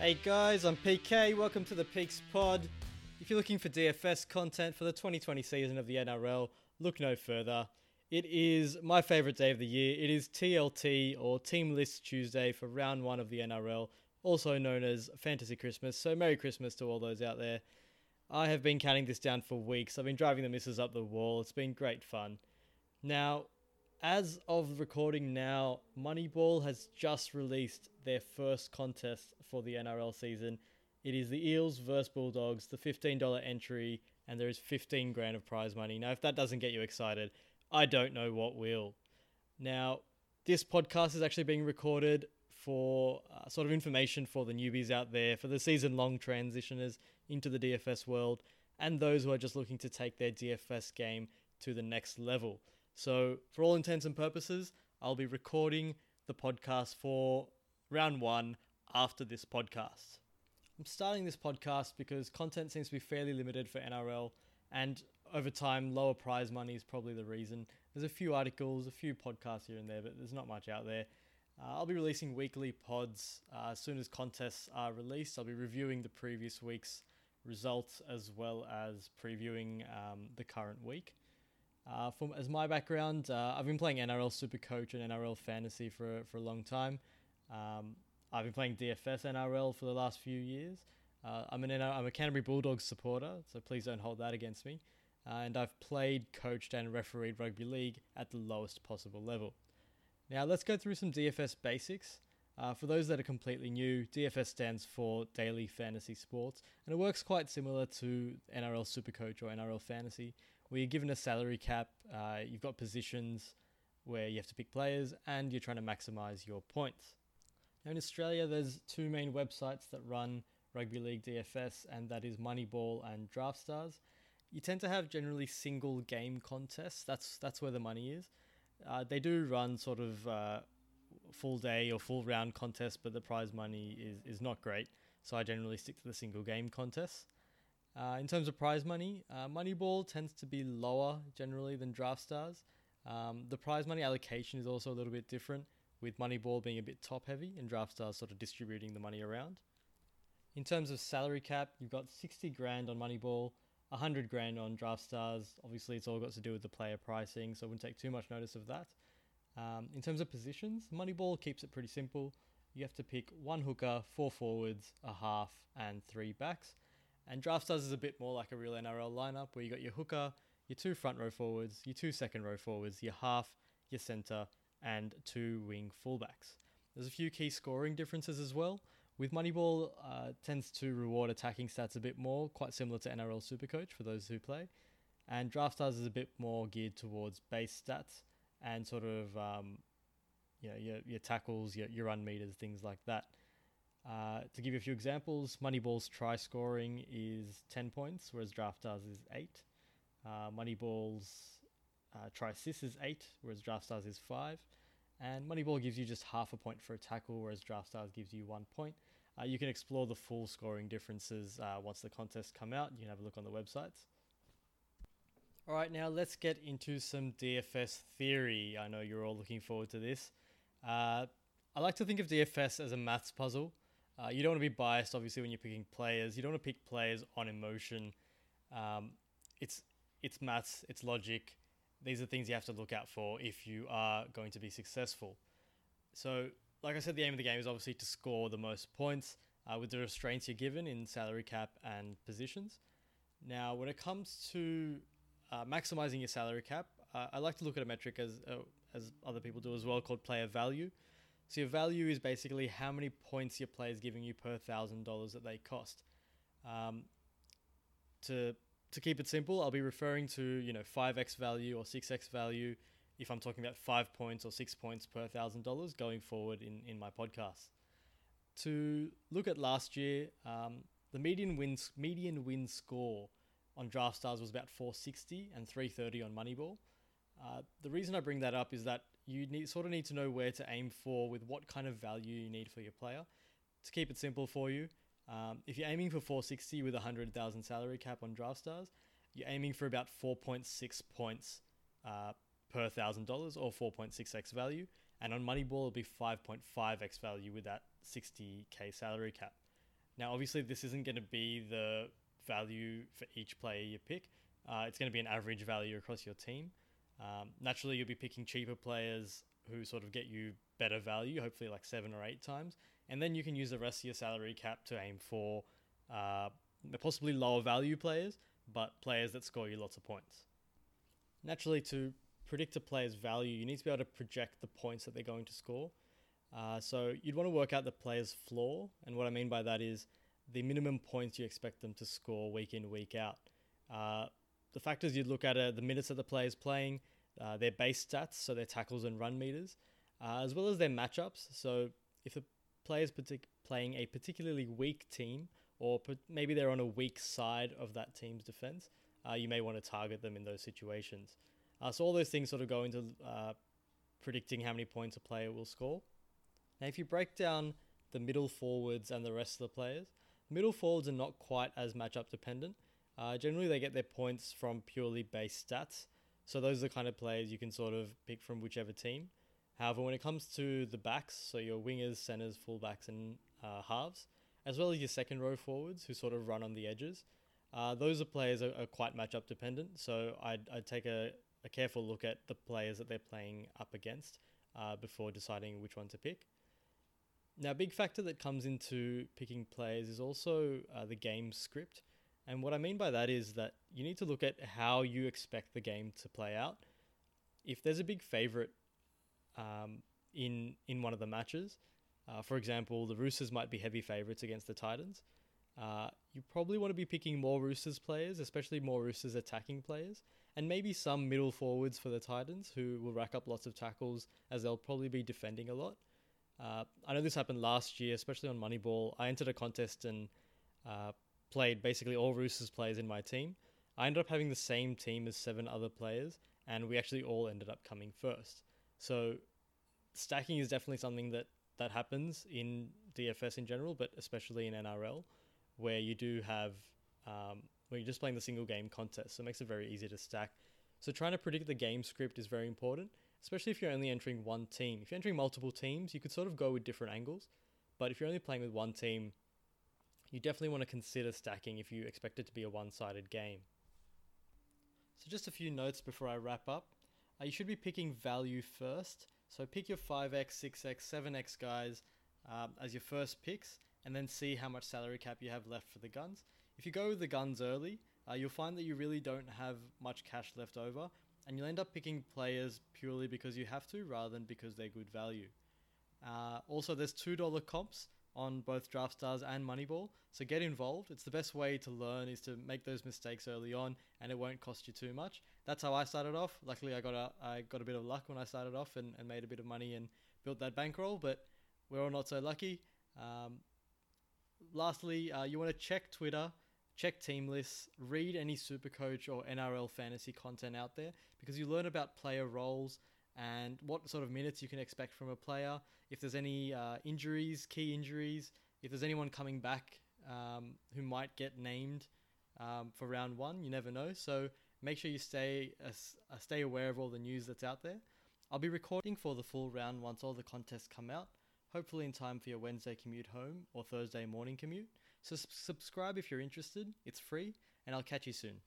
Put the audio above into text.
Hey guys, I'm PK. Welcome to the Peaks Pod. If you're looking for DFS content for the 2020 season of the NRL, look no further. It is my favourite day of the year. It is TLT or Team List Tuesday for round one of the NRL, also known as Fantasy Christmas. So, Merry Christmas to all those out there. I have been counting this down for weeks. I've been driving the missus up the wall. It's been great fun. Now, as of recording now, Moneyball has just released their first contest for the NRL season. It is the Eels versus Bulldogs, the $15 entry, and there is 15 grand of prize money. Now, if that doesn't get you excited, I don't know what will. Now, this podcast is actually being recorded for uh, sort of information for the newbies out there, for the season long transitioners into the DFS world, and those who are just looking to take their DFS game to the next level. So, for all intents and purposes, I'll be recording the podcast for round one after this podcast. I'm starting this podcast because content seems to be fairly limited for NRL, and over time, lower prize money is probably the reason. There's a few articles, a few podcasts here and there, but there's not much out there. Uh, I'll be releasing weekly pods uh, as soon as contests are released. I'll be reviewing the previous week's results as well as previewing um, the current week. Uh, from as my background, uh, I've been playing NRL Supercoach and NRL Fantasy for for a long time. Um, I've been playing DFS NRL for the last few years. Uh, I'm an I'm a Canterbury Bulldogs supporter, so please don't hold that against me. Uh, and I've played, coached, and refereed rugby league at the lowest possible level. Now let's go through some DFS basics. Uh, for those that are completely new, DFS stands for Daily Fantasy Sports, and it works quite similar to NRL Supercoach or NRL Fantasy, where you're given a salary cap, uh, you've got positions where you have to pick players, and you're trying to maximize your points. Now, in Australia, there's two main websites that run rugby league DFS, and that is Moneyball and DraftStars. You tend to have generally single game contests. That's that's where the money is. Uh, they do run sort of uh, full day or full round contests, but the prize money is, is not great. So I generally stick to the single game contests. Uh, in terms of prize money, uh, Moneyball tends to be lower generally than Draft Stars. Um, the prize money allocation is also a little bit different, with Moneyball being a bit top heavy and Draft Stars sort of distributing the money around. In terms of salary cap, you've got 60 grand on Moneyball, 100 grand on Draft Stars. Obviously, it's all got to do with the player pricing, so I wouldn't take too much notice of that. Um, in terms of positions, Moneyball keeps it pretty simple. You have to pick one hooker, four forwards, a half, and three backs. And Draft Stars is a bit more like a real NRL lineup where you got your hooker, your two front row forwards, your two second row forwards, your half, your centre, and two wing fullbacks. There's a few key scoring differences as well. With Moneyball, uh, tends to reward attacking stats a bit more, quite similar to NRL Supercoach for those who play. And Draft Stars is a bit more geared towards base stats and sort of um, you know your, your tackles, your, your run meters, things like that. Uh, to give you a few examples, Moneyball's try scoring is 10 points, whereas Draft Stars is 8. Uh, Moneyball's uh, try assist is 8, whereas Draft Stars is 5. And Moneyball gives you just half a point for a tackle, whereas Draft Stars gives you one point. Uh, you can explore the full scoring differences uh, once the contests come out. You can have a look on the websites. All right, now let's get into some DFS theory. I know you're all looking forward to this. Uh, I like to think of DFS as a maths puzzle. Uh, you don't want to be biased, obviously, when you're picking players. You don't want to pick players on emotion. Um, it's it's maths, it's logic. These are things you have to look out for if you are going to be successful. So, like I said, the aim of the game is obviously to score the most points uh, with the restraints you're given in salary cap and positions. Now, when it comes to uh, maximizing your salary cap, uh, I like to look at a metric as uh, as other people do as well, called player value. So your value is basically how many points your player is giving you per thousand dollars that they cost. Um, to to keep it simple, I'll be referring to you know five x value or six x value if I'm talking about five points or six points per thousand dollars going forward in in my podcast. To look at last year, um, the median wins median win score on Draft Stars was about 460 and 330 on Moneyball. Uh, the reason I bring that up is that you need sort of need to know where to aim for with what kind of value you need for your player. To keep it simple for you, um, if you're aiming for 460 with a 100,000 salary cap on Draft Stars, you're aiming for about 4.6 points uh, per thousand dollars or 4.6x value. And on Moneyball, it'll be 5.5x value with that 60k salary cap. Now, obviously, this isn't going to be the value for each player you pick. Uh, it's going to be an average value across your team. Um, naturally, you'll be picking cheaper players who sort of get you better value, hopefully like seven or eight times, and then you can use the rest of your salary cap to aim for uh, possibly lower value players, but players that score you lots of points. Naturally, to predict a player's value, you need to be able to project the points that they're going to score. Uh, so you'd want to work out the player's floor, and what I mean by that is the minimum points you expect them to score week in, week out. Uh, the factors you'd look at are the minutes that the player's playing, uh, their base stats, so their tackles and run meters, uh, as well as their matchups. So if a player's partic- playing a particularly weak team, or maybe they're on a weak side of that team's defense, uh, you may want to target them in those situations. Uh, so all those things sort of go into uh, predicting how many points a player will score. Now, if you break down the middle forwards and the rest of the players, middle forwards are not quite as matchup dependent. Uh, generally, they get their points from purely base stats. So those are the kind of players you can sort of pick from whichever team. However, when it comes to the backs, so your wingers, centers, fullbacks, and uh, halves, as well as your second row forwards who sort of run on the edges, uh, those are players are, are quite matchup dependent. So I'd, I'd take a, a careful look at the players that they're playing up against uh, before deciding which one to pick. Now, a big factor that comes into picking players is also uh, the game script. And what I mean by that is that you need to look at how you expect the game to play out. If there's a big favorite um, in in one of the matches, uh, for example, the Roosters might be heavy favorites against the Titans. Uh, you probably want to be picking more Roosters players, especially more Roosters attacking players, and maybe some middle forwards for the Titans who will rack up lots of tackles as they'll probably be defending a lot. Uh, I know this happened last year, especially on Moneyball. I entered a contest and uh, played basically all Roosters players in my team. I ended up having the same team as seven other players, and we actually all ended up coming first. So stacking is definitely something that that happens in DFS in general, but especially in NRL, where you do have um, where you're just playing the single game contest, so it makes it very easy to stack. So trying to predict the game script is very important, especially if you're only entering one team. If you're entering multiple teams, you could sort of go with different angles, but if you're only playing with one team, you definitely want to consider stacking if you expect it to be a one sided game. So, just a few notes before I wrap up. Uh, you should be picking value first. So, pick your 5x, 6x, 7x guys um, as your first picks, and then see how much salary cap you have left for the guns. If you go with the guns early, uh, you'll find that you really don't have much cash left over, and you'll end up picking players purely because you have to rather than because they're good value. Uh, also, there's $2 comps on both DraftStars and Moneyball. So get involved. It's the best way to learn is to make those mistakes early on, and it won't cost you too much. That's how I started off. Luckily, I got a I got a bit of luck when I started off and, and made a bit of money and built that bankroll. But we're all not so lucky. Um, lastly, uh, you want to check Twitter, check team lists, read any Supercoach or NRL fantasy content out there because you learn about player roles and what sort of minutes you can expect from a player. If there's any uh, injuries, key injuries, if there's anyone coming back um, who might get named um, for round one, you never know. So make sure you stay uh, uh, stay aware of all the news that's out there. I'll be recording for the full round once all the contests come out, hopefully in time for your Wednesday commute home or Thursday morning commute. So subscribe if you're interested. It's free, and I'll catch you soon.